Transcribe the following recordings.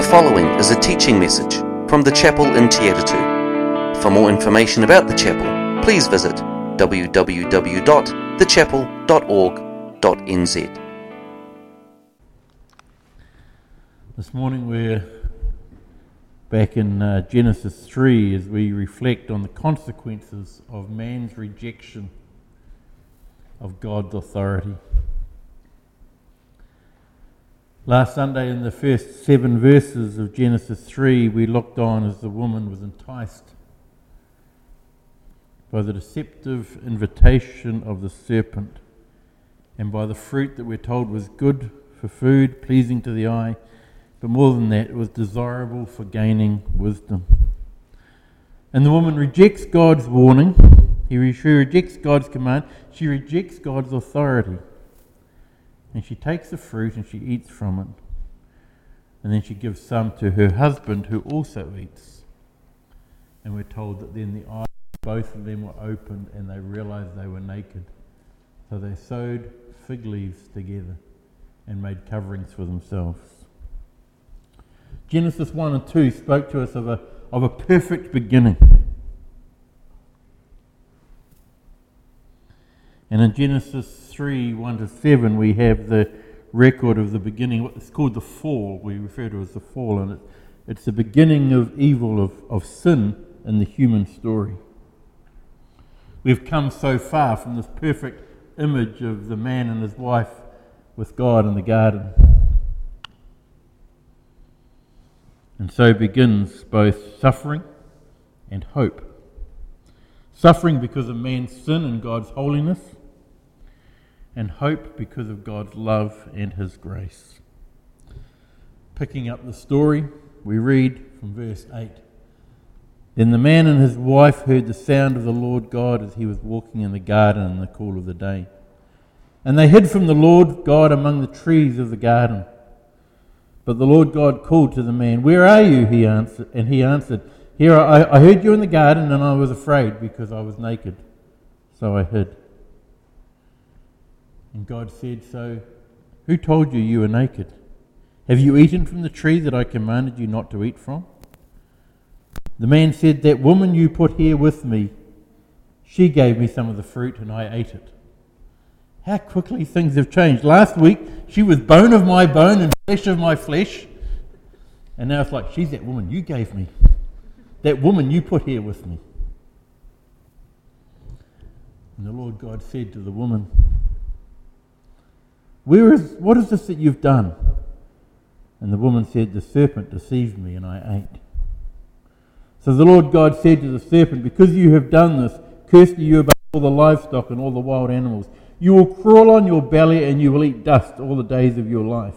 The following is a teaching message from the chapel in Te Atatu. For more information about the chapel, please visit www.thechapel.org.nz. This morning we're back in uh, Genesis 3 as we reflect on the consequences of man's rejection of God's authority. Last Sunday, in the first seven verses of Genesis 3, we looked on as the woman was enticed by the deceptive invitation of the serpent and by the fruit that we're told was good for food, pleasing to the eye, but more than that, it was desirable for gaining wisdom. And the woman rejects God's warning, she rejects God's command, she rejects God's authority. And she takes the fruit and she eats from it. And then she gives some to her husband who also eats. And we're told that then the eyes of both of them were opened and they realized they were naked. So they sewed fig leaves together and made coverings for themselves. Genesis 1 and 2 spoke to us of a, of a perfect beginning. And in Genesis 3 1 to 7, we have the record of the beginning. It's called the fall. We refer to as the fall. And it, it's the beginning of evil, of, of sin in the human story. We've come so far from this perfect image of the man and his wife with God in the garden. And so begins both suffering and hope. Suffering because of man's sin and God's holiness, and hope because of God's love and His grace. Picking up the story, we read from verse 8. Then the man and his wife heard the sound of the Lord God as he was walking in the garden in the cool of the day. And they hid from the Lord God among the trees of the garden. But the Lord God called to the man, Where are you? He answered, and he answered, Here I, I heard you in the garden, and I was afraid because I was naked. So I hid. And God said, So who told you you were naked? Have you eaten from the tree that I commanded you not to eat from? The man said, That woman you put here with me, she gave me some of the fruit and I ate it. How quickly things have changed. Last week, she was bone of my bone and flesh of my flesh. And now it's like, she's that woman you gave me. That woman you put here with me. And the Lord God said to the woman, where is, what is this that you've done? And the woman said, The serpent deceived me, and I ate. So the Lord God said to the serpent, Because you have done this, cursed are you above all the livestock and all the wild animals. You will crawl on your belly, and you will eat dust all the days of your life.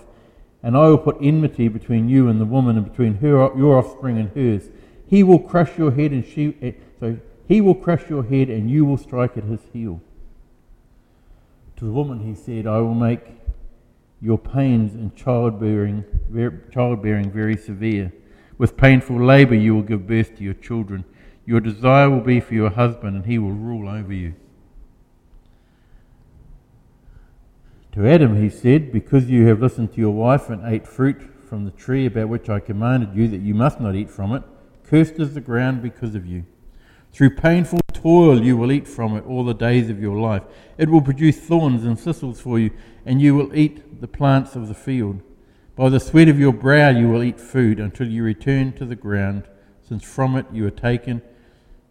And I will put enmity between you and the woman, and between her, your offspring and hers. He will crush your head, and she, eh, so he will crush your head, and you will strike at his heel. To the woman he said, I will make your pains in childbearing, childbearing very severe. With painful labour you will give birth to your children. Your desire will be for your husband, and he will rule over you. To Adam he said, Because you have listened to your wife and ate fruit from the tree about which I commanded you that you must not eat from it, cursed is the ground because of you. Through painful toil you will eat from it all the days of your life. It will produce thorns and thistles for you, and you will eat the plants of the field. By the sweat of your brow you will eat food until you return to the ground, since from it you are taken.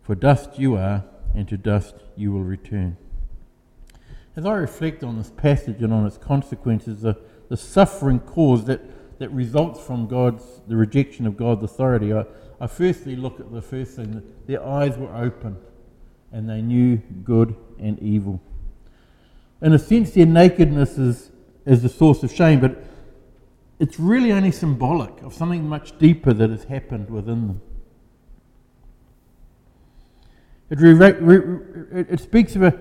For dust you are, and to dust you will return. As I reflect on this passage and on its consequences, the, the suffering cause that, that results from God's the rejection of God's authority, I, I firstly look at the first thing that their eyes were open and they knew good and evil. In a sense, their nakedness is, is the source of shame, but it's really only symbolic of something much deeper that has happened within them. It, re- re- it speaks of a,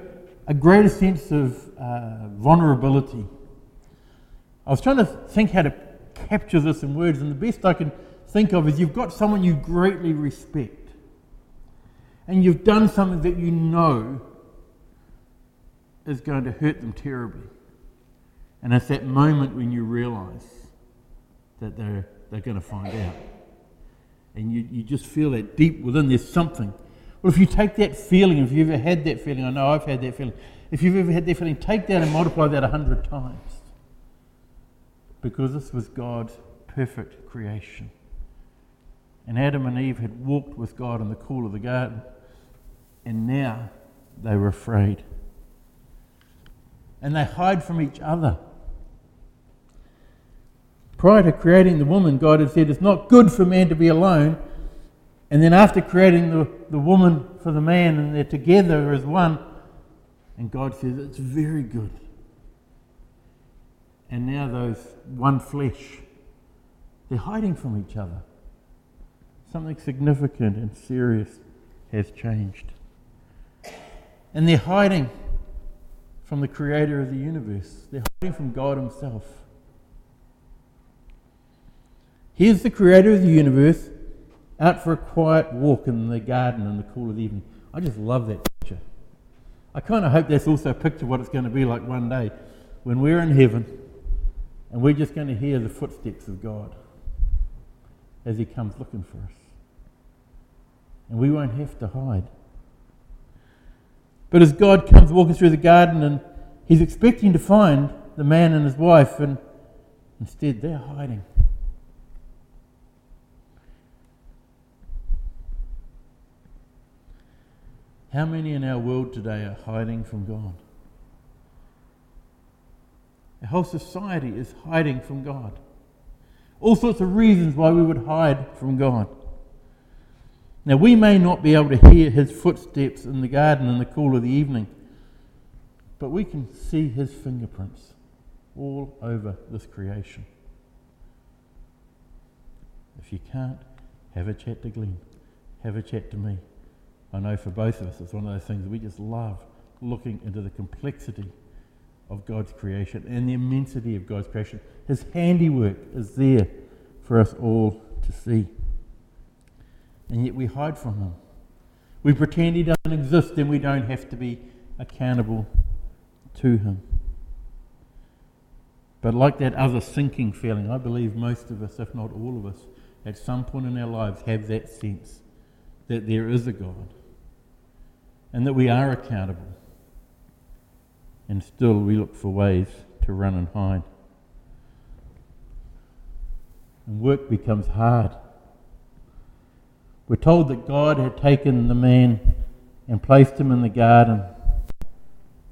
a greater sense of uh, vulnerability. I was trying to think how to capture this in words, and the best I can think of is you've got someone you greatly respect, and you've done something that you know is going to hurt them terribly. And it's that moment when you realize that they're they're going to find out. And you, you just feel that deep within there's something. Well, if you take that feeling, if you've ever had that feeling, I know I've had that feeling, if you've ever had that feeling, take that and multiply that a hundred times. Because this was God's perfect creation. And Adam and Eve had walked with God in the cool of the garden, and now they were afraid. And they hide from each other. Prior to creating the woman, God had said, It's not good for man to be alone. And then after creating the, the woman for the man, and they're together as one, and God says, It's very good. And now those one flesh, they're hiding from each other. Something significant and serious has changed. And they're hiding from the creator of the universe, they're hiding from God Himself. Here's the creator of the universe out for a quiet walk in the garden in the cool of the evening. I just love that picture. I kind of hope that's also a picture of what it's going to be like one day when we're in heaven and we're just going to hear the footsteps of God as He comes looking for us. And we won't have to hide. But as God comes walking through the garden and He's expecting to find the man and his wife, and instead they're hiding. How many in our world today are hiding from God? Our whole society is hiding from God. All sorts of reasons why we would hide from God. Now, we may not be able to hear his footsteps in the garden in the cool of the evening, but we can see his fingerprints all over this creation. If you can't, have a chat to Glenn, have a chat to me. I know for both of us, it's one of those things we just love looking into the complexity of God's creation and the immensity of God's creation. His handiwork is there for us all to see. And yet we hide from Him. We pretend He doesn't exist and we don't have to be accountable to Him. But like that other sinking feeling, I believe most of us, if not all of us, at some point in our lives have that sense that there is a God and that we are accountable. And still we look for ways to run and hide. And work becomes hard. We're told that God had taken the man and placed him in the garden.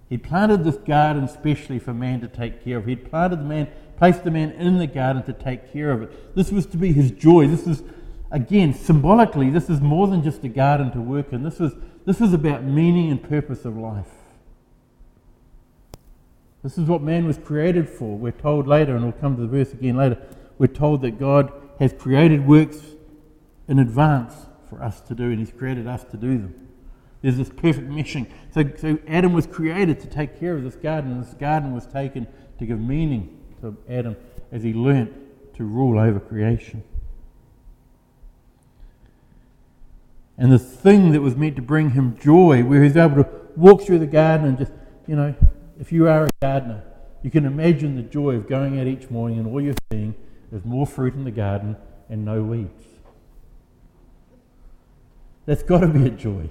He planted this garden specially for man to take care of. He'd planted the man, placed the man in the garden to take care of it. This was to be his joy. This is, again, symbolically, this is more than just a garden to work in. This was this is about meaning and purpose of life. This is what man was created for. We're told later, and we'll come to the verse again later, we're told that God has created works in advance for us to do, and He's created us to do them. There's this perfect meshing. So, so Adam was created to take care of this garden, and this garden was taken to give meaning to Adam as he learnt to rule over creation. and the thing that was meant to bring him joy, where he's able to walk through the garden and just, you know, if you are a gardener, you can imagine the joy of going out each morning and all you're seeing is more fruit in the garden and no weeds. That's got to be a joy.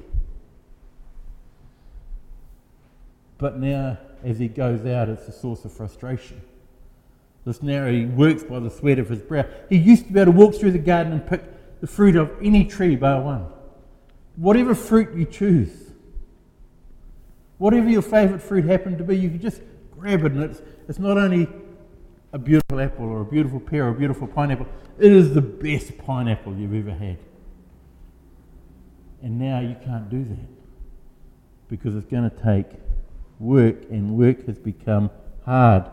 But now, as he goes out, it's a source of frustration. This now he works by the sweat of his brow. He used to be able to walk through the garden and pick the fruit of any tree bar one whatever fruit you choose, whatever your favourite fruit happened to be, you can just grab it, and it's, it's not only a beautiful apple or a beautiful pear or a beautiful pineapple, it is the best pineapple you've ever had. And now you can't do that because it's going to take work, and work has become hard.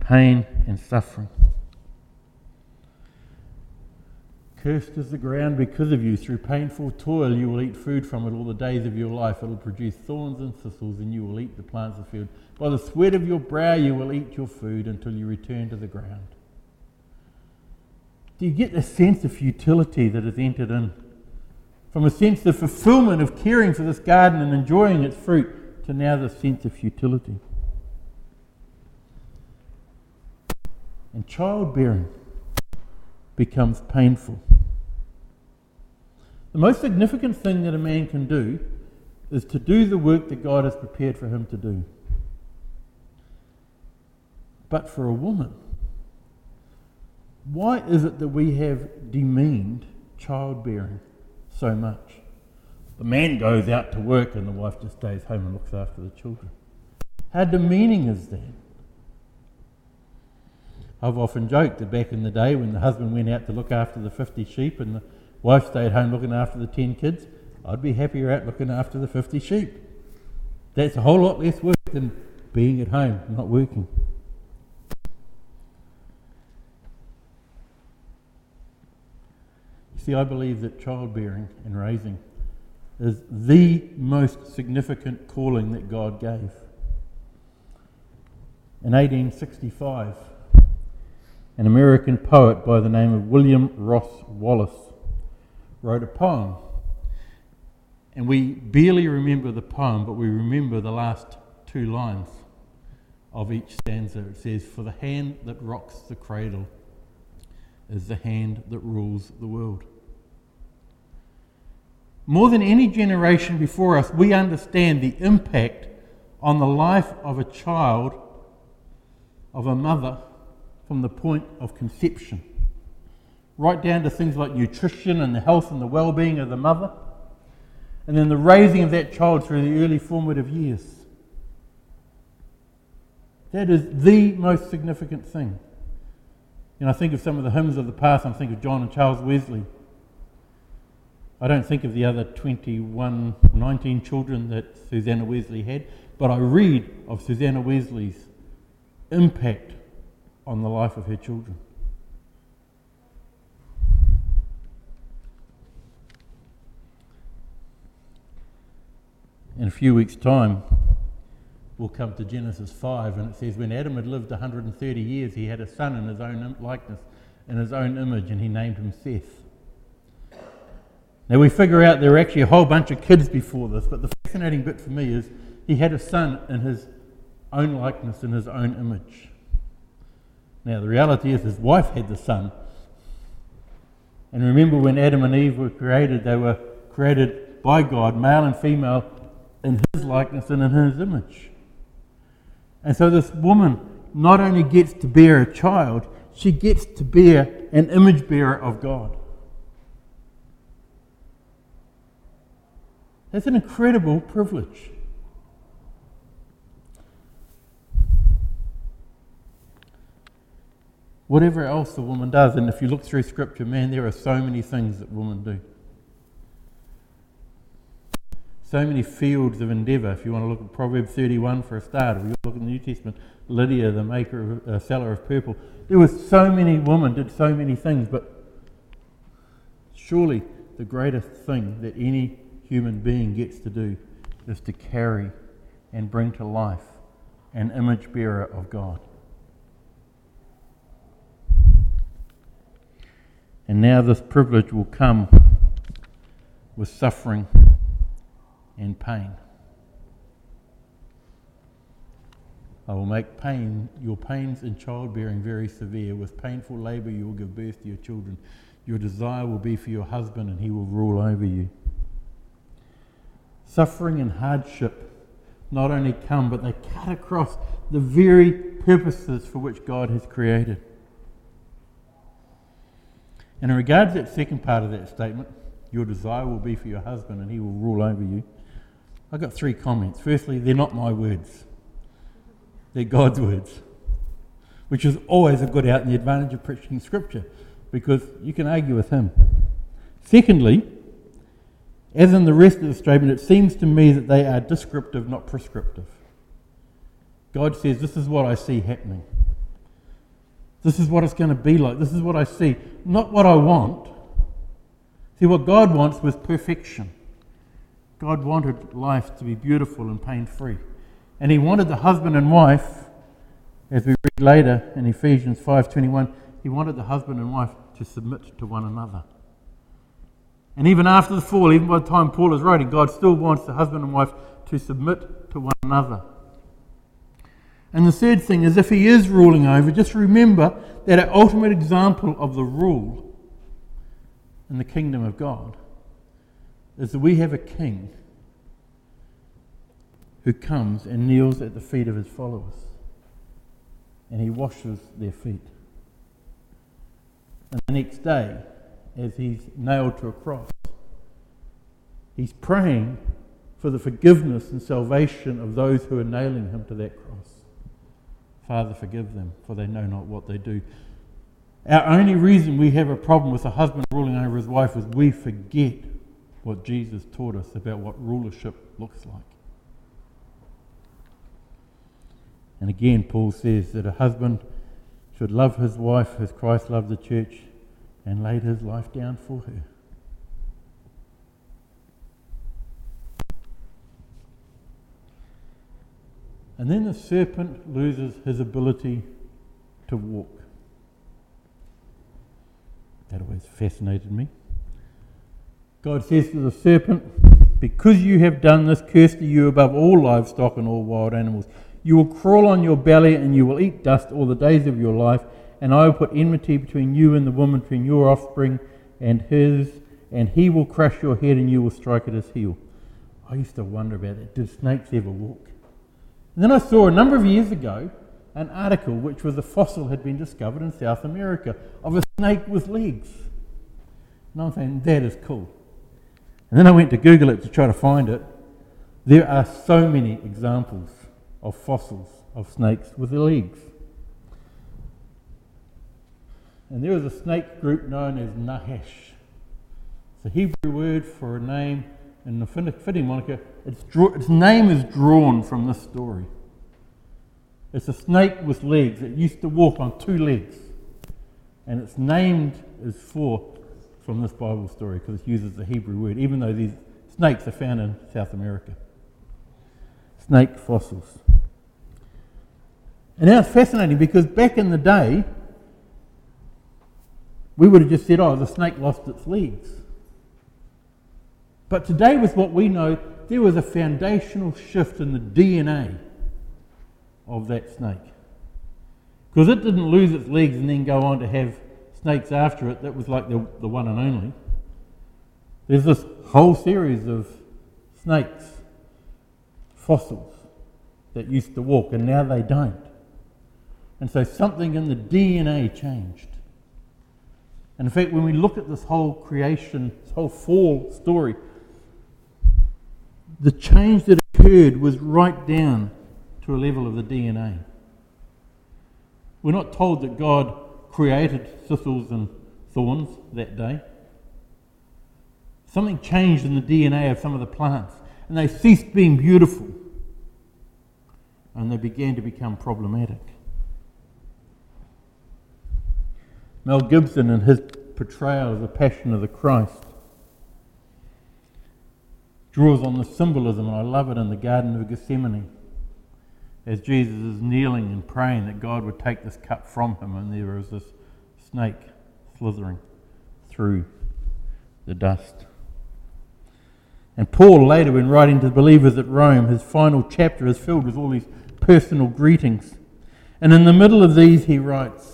Pain and suffering. Cursed is the ground because of you. Through painful toil, you will eat food from it all the days of your life. It will produce thorns and thistles, and you will eat the plants of the field. By the sweat of your brow, you will eat your food until you return to the ground. Do you get the sense of futility that has entered in? From a sense of fulfillment of caring for this garden and enjoying its fruit to now the sense of futility. And childbearing becomes painful. The most significant thing that a man can do is to do the work that God has prepared for him to do. But for a woman, why is it that we have demeaned childbearing so much? The man goes out to work and the wife just stays home and looks after the children. How demeaning is that? I've often joked that back in the day when the husband went out to look after the 50 sheep and the wife stayed home looking after the 10 kids, I'd be happier out looking after the 50 sheep. That's a whole lot less work than being at home, not working. See, I believe that childbearing and raising is the most significant calling that God gave. In 1865, an American poet by the name of William Ross Wallace wrote a poem. And we barely remember the poem, but we remember the last two lines of each stanza. It says, For the hand that rocks the cradle is the hand that rules the world. More than any generation before us, we understand the impact on the life of a child, of a mother, from the point of conception, right down to things like nutrition and the health and the well being of the mother, and then the raising of that child through the early formative years. That is the most significant thing. And I think of some of the hymns of the past, I think of John and Charles Wesley I don't think of the other 21, 19 children that Susanna Wesley had, but I read of Susanna Wesley's impact on the life of her children. In a few weeks' time, we'll come to Genesis 5, and it says, When Adam had lived 130 years, he had a son in his own likeness, in his own image, and he named him Seth. Now we figure out there were actually a whole bunch of kids before this, but the fascinating bit for me is he had a son in his own likeness, in his own image. Now the reality is his wife had the son. And remember when Adam and Eve were created, they were created by God, male and female, in his likeness and in his image. And so this woman not only gets to bear a child, she gets to bear an image bearer of God. That's an incredible privilege. Whatever else the woman does, and if you look through Scripture, man, there are so many things that women do. So many fields of endeavour. If you want to look at Proverbs 31 for a start, if you look at the New Testament, Lydia, the maker of, uh, seller of purple, there were so many women did so many things, but surely the greatest thing that any human being gets to do is to carry and bring to life an image bearer of God. And now this privilege will come with suffering and pain. I will make pain, your pains in childbearing very severe. With painful labour, you will give birth to your children. Your desire will be for your husband, and he will rule over you. Suffering and hardship not only come, but they cut across the very purposes for which God has created. And in regard to that second part of that statement, your desire will be for your husband and he will rule over you. I've got three comments. Firstly, they're not my words, they're God's words, which is always a good out and the advantage of preaching scripture because you can argue with him. Secondly, as in the rest of the statement, it seems to me that they are descriptive, not prescriptive. God says, This is what I see happening. This is what it's going to be like. This is what I see. Not what I want. See, what God wants was perfection. God wanted life to be beautiful and pain free. And He wanted the husband and wife, as we read later in Ephesians 5.21, He wanted the husband and wife to submit to one another. And even after the fall, even by the time Paul is writing, God still wants the husband and wife to submit to one another. And the third thing is if he is ruling over, just remember that an ultimate example of the rule in the kingdom of God is that we have a king who comes and kneels at the feet of his followers and he washes their feet. And the next day, as he's nailed to a cross, he's praying for the forgiveness and salvation of those who are nailing him to that cross. Father, forgive them, for they know not what they do. Our only reason we have a problem with a husband ruling over his wife is we forget what Jesus taught us about what rulership looks like. And again, Paul says that a husband should love his wife as Christ loved the church and laid his life down for her. And then the serpent loses his ability to walk. That always fascinated me. God says to the serpent, Because you have done this, cursed are you above all livestock and all wild animals. You will crawl on your belly and you will eat dust all the days of your life, and I will put enmity between you and the woman, between your offspring and his, and he will crush your head and you will strike at his heel. I used to wonder about that. Did snakes ever walk? And then I saw a number of years ago an article which was a fossil had been discovered in South America of a snake with legs. And I'm saying, that is cool. And then I went to Google it to try to find it. There are so many examples of fossils of snakes with legs. And there is a snake group known as Najash. It's a Hebrew word for a name and the fitting moniker. Its, draw, its name is drawn from this story. It's a snake with legs. It used to walk on two legs. And its named is for from this Bible story because it uses the Hebrew word, even though these snakes are found in South America. Snake fossils. And now it's fascinating because back in the day, we would have just said, oh, the snake lost its legs. But today, with what we know, there was a foundational shift in the DNA of that snake. Because it didn't lose its legs and then go on to have snakes after it. That was like the, the one and only. There's this whole series of snakes, fossils, that used to walk, and now they don't. And so something in the DNA changed. And in fact, when we look at this whole creation, this whole fall story, the change that occurred was right down to a level of the DNA. We're not told that God created thistles and thorns that day. Something changed in the DNA of some of the plants, and they ceased being beautiful and they began to become problematic. Mel Gibson, in his portrayal of the Passion of the Christ, draws on the symbolism, and I love it in the Garden of Gethsemane, as Jesus is kneeling and praying that God would take this cup from him, and there is this snake slithering through the dust. And Paul, later, when writing to the believers at Rome, his final chapter is filled with all these personal greetings. And in the middle of these, he writes,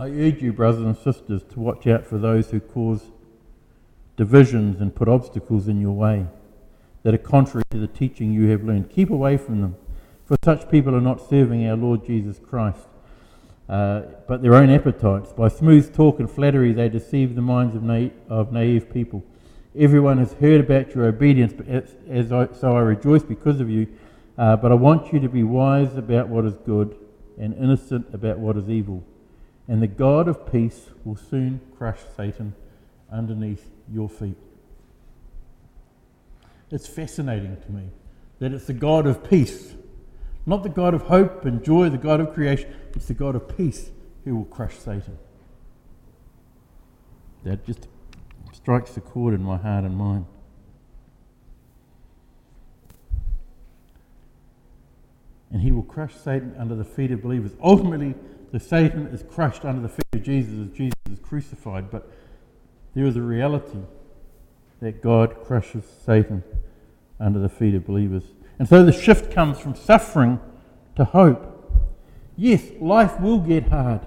I urge you, brothers and sisters, to watch out for those who cause divisions and put obstacles in your way that are contrary to the teaching you have learned. Keep away from them, for such people are not serving our Lord Jesus Christ, uh, but their own appetites. By smooth talk and flattery, they deceive the minds of, na- of naive people. Everyone has heard about your obedience, but as, as I, so I rejoice because of you. Uh, but I want you to be wise about what is good and innocent about what is evil and the God of peace will soon crush Satan underneath your feet. It's fascinating to me that it's the God of peace, not the God of hope and joy, the God of creation, it's the God of peace who will crush Satan. That just strikes the chord in my heart and mind. And he will crush Satan under the feet of believers. Ultimately, the Satan is crushed under the feet of Jesus as Jesus is crucified, but there is a reality that God crushes Satan under the feet of believers. And so the shift comes from suffering to hope. Yes, life will get hard.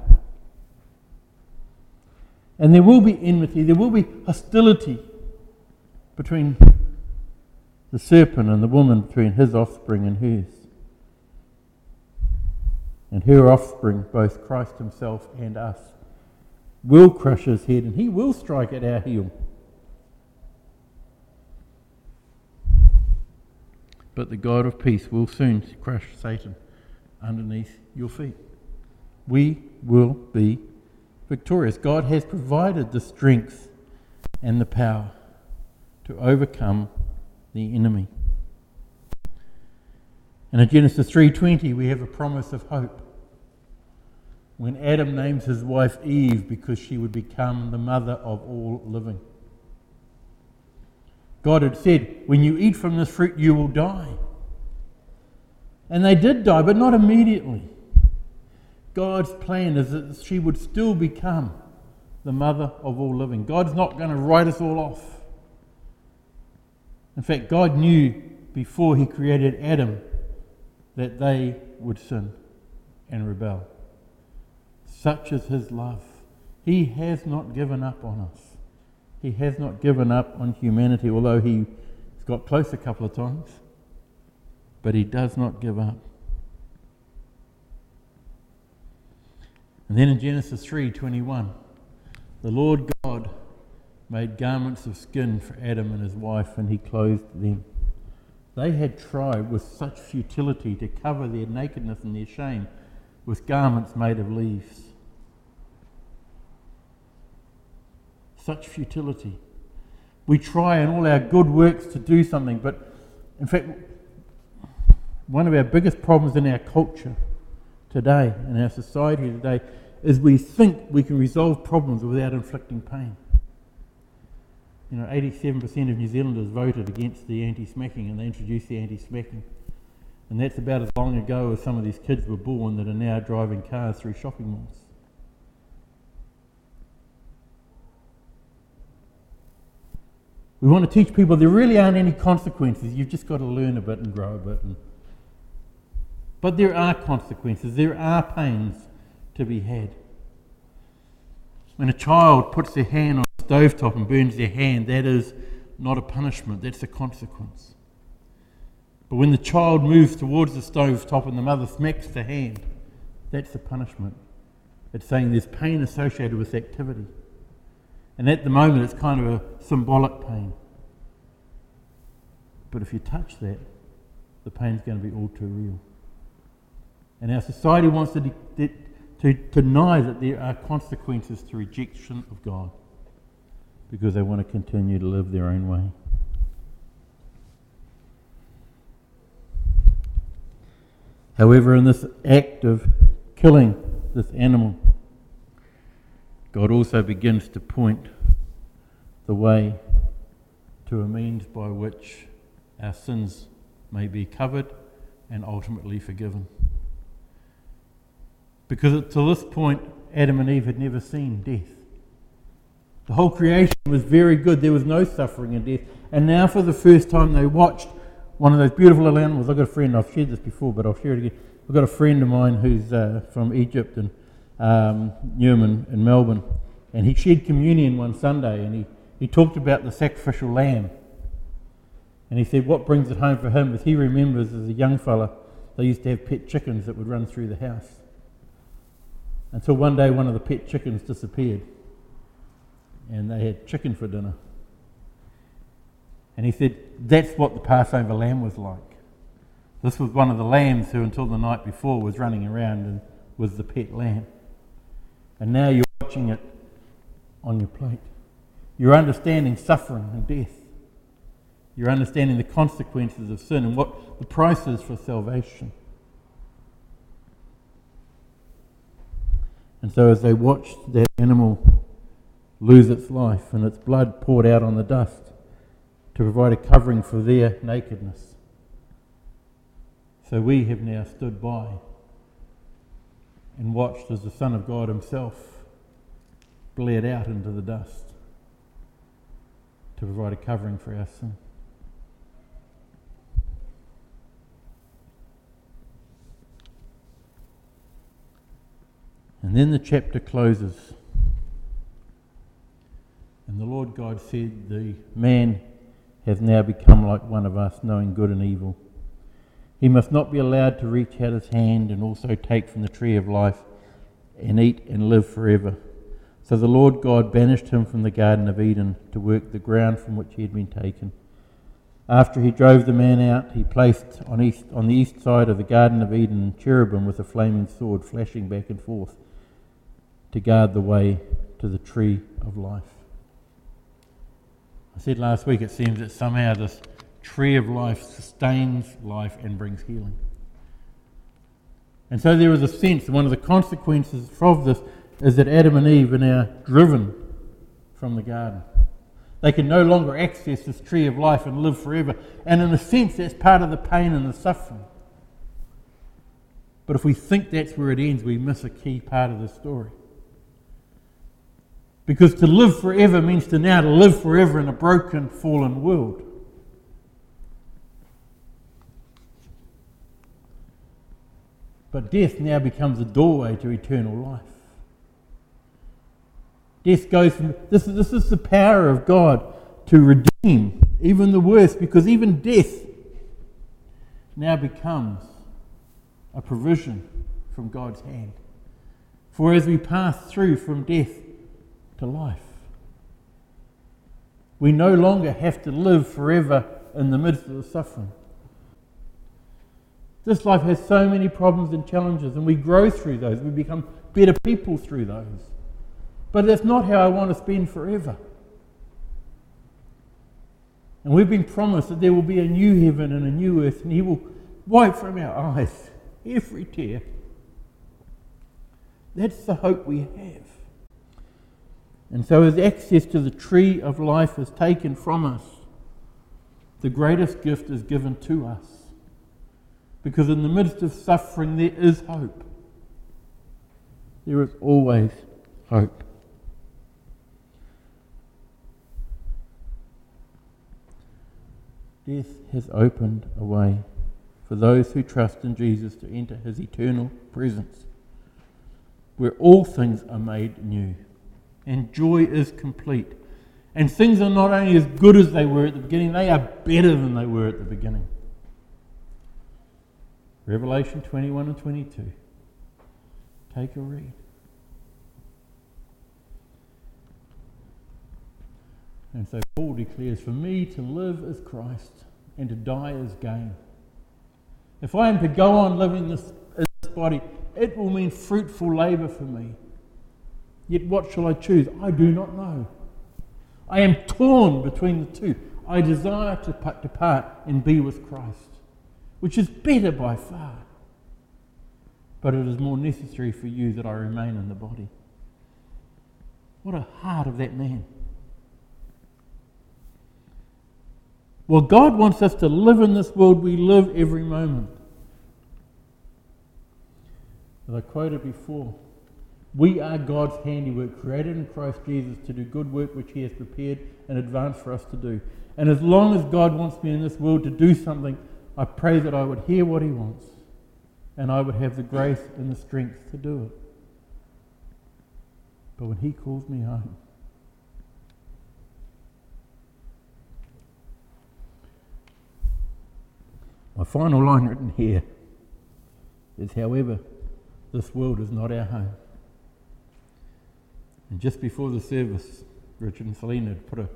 And there will be enmity, there will be hostility between the serpent and the woman, between his offspring and hers. And her offspring, both Christ himself and us, will crush his head and he will strike at our heel. But the God of peace will soon crush Satan underneath your feet. We will be victorious. God has provided the strength and the power to overcome the enemy. And in Genesis 3:20 we have a promise of hope. When Adam names his wife Eve because she would become the mother of all living. God had said, When you eat from this fruit, you will die. And they did die, but not immediately. God's plan is that she would still become the mother of all living. God's not going to write us all off. In fact, God knew before He created Adam that they would sin and rebel. Such is His love. He has not given up on us. He has not given up on humanity, although He's got close a couple of times. But He does not give up. And then in Genesis 3:21, the Lord God made garments of skin for Adam and his wife, and he clothed them. They had tried with such futility to cover their nakedness and their shame with garments made of leaves. Such futility. We try in all our good works to do something, but in fact, one of our biggest problems in our culture today, in our society today, is we think we can resolve problems without inflicting pain. You know, 87% of New Zealanders voted against the anti smacking and they introduced the anti smacking. And that's about as long ago as some of these kids were born that are now driving cars through shopping malls. We want to teach people there really aren't any consequences. You've just got to learn a bit and grow a bit. And... But there are consequences, there are pains to be had. When a child puts their hand on stovetop and burns their hand, that is not a punishment, that's a consequence. But when the child moves towards the stovetop and the mother smacks the hand, that's a punishment. It's saying there's pain associated with activity. And at the moment, it's kind of a symbolic pain. But if you touch that, the pain's going to be all too real. And our society wants to de- de- to deny that there are consequences to rejection of God because they want to continue to live their own way. However, in this act of killing this animal, God also begins to point the way to a means by which our sins may be covered and ultimately forgiven. Because to this point, Adam and Eve had never seen death. The whole creation was very good. There was no suffering and death. And now, for the first time, they watched one of those beautiful little animals. I've got a friend, I've shared this before, but I'll share it again. I've got a friend of mine who's uh, from Egypt and um, Newman in Melbourne. And he shared communion one Sunday and he, he talked about the sacrificial lamb. And he said what brings it home for him is he remembers as a young fella, they used to have pet chickens that would run through the house until one day one of the pet chickens disappeared and they had chicken for dinner. And he said, That's what the Passover lamb was like. This was one of the lambs who, until the night before, was running around and was the pet lamb. And now you're watching it on your plate. You're understanding suffering and death. You're understanding the consequences of sin and what the price is for salvation. And so, as they watched that animal lose its life and its blood poured out on the dust to provide a covering for their nakedness, so we have now stood by and watched as the Son of God Himself bled out into the dust to provide a covering for our sin. And then the chapter closes Lord God said, The man has now become like one of us, knowing good and evil. He must not be allowed to reach out his hand and also take from the tree of life and eat and live forever. So the Lord God banished him from the Garden of Eden to work the ground from which he had been taken. After he drove the man out, he placed on, east, on the east side of the Garden of Eden cherubim with a flaming sword flashing back and forth to guard the way to the tree of life. I said last week it seems that somehow this tree of life sustains life and brings healing. And so there is a sense, that one of the consequences of this is that Adam and Eve are now driven from the garden. They can no longer access this tree of life and live forever. And in a sense, that's part of the pain and the suffering. But if we think that's where it ends, we miss a key part of the story. Because to live forever means to now to live forever in a broken, fallen world. But death now becomes a doorway to eternal life. Death goes from this, is, this is the power of God to redeem even the worst, because even death now becomes a provision from God's hand. For as we pass through from death to life, we no longer have to live forever in the midst of the suffering. This life has so many problems and challenges, and we grow through those. We become better people through those. But that's not how I want to spend forever. And we've been promised that there will be a new heaven and a new earth, and He will wipe from our eyes every tear. That's the hope we have. And so, as access to the tree of life is taken from us, the greatest gift is given to us. Because in the midst of suffering, there is hope. There is always hope. Death has opened a way for those who trust in Jesus to enter his eternal presence, where all things are made new and joy is complete. And things are not only as good as they were at the beginning, they are better than they were at the beginning. Revelation 21 and 22. Take a read. And so Paul declares, For me to live is Christ, and to die is gain. If I am to go on living this, this body, it will mean fruitful labour for me. Yet what shall I choose? I do not know. I am torn between the two. I desire to depart and be with Christ, which is better by far. But it is more necessary for you that I remain in the body. What a heart of that man. Well, God wants us to live in this world we live every moment. As I quoted before, we are God's handiwork, created in Christ Jesus to do good work which He has prepared in advance for us to do. And as long as God wants me in this world to do something, I pray that I would hear what He wants and I would have the grace and the strength to do it. But when He calls me home, My final line written here is, however, this world is not our home. And just before the service, Richard and Selena had put a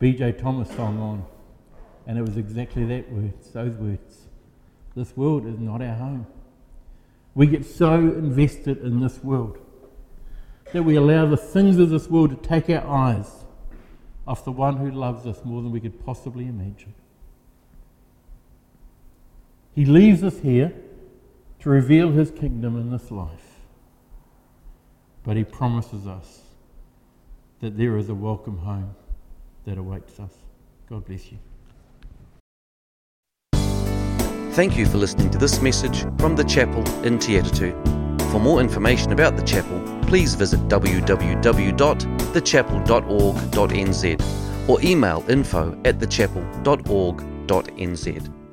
BJ Thomas song on, and it was exactly that words, those words. This world is not our home. We get so invested in this world that we allow the things of this world to take our eyes off the one who loves us more than we could possibly imagine. He leaves us here to reveal his kingdom in this life. But he promises us that there is a welcome home that awaits us. God bless you. Thank you for listening to this message from the chapel in Te For more information about the chapel, please visit www.thechapel.org.nz or email info at thechapel.org.nz.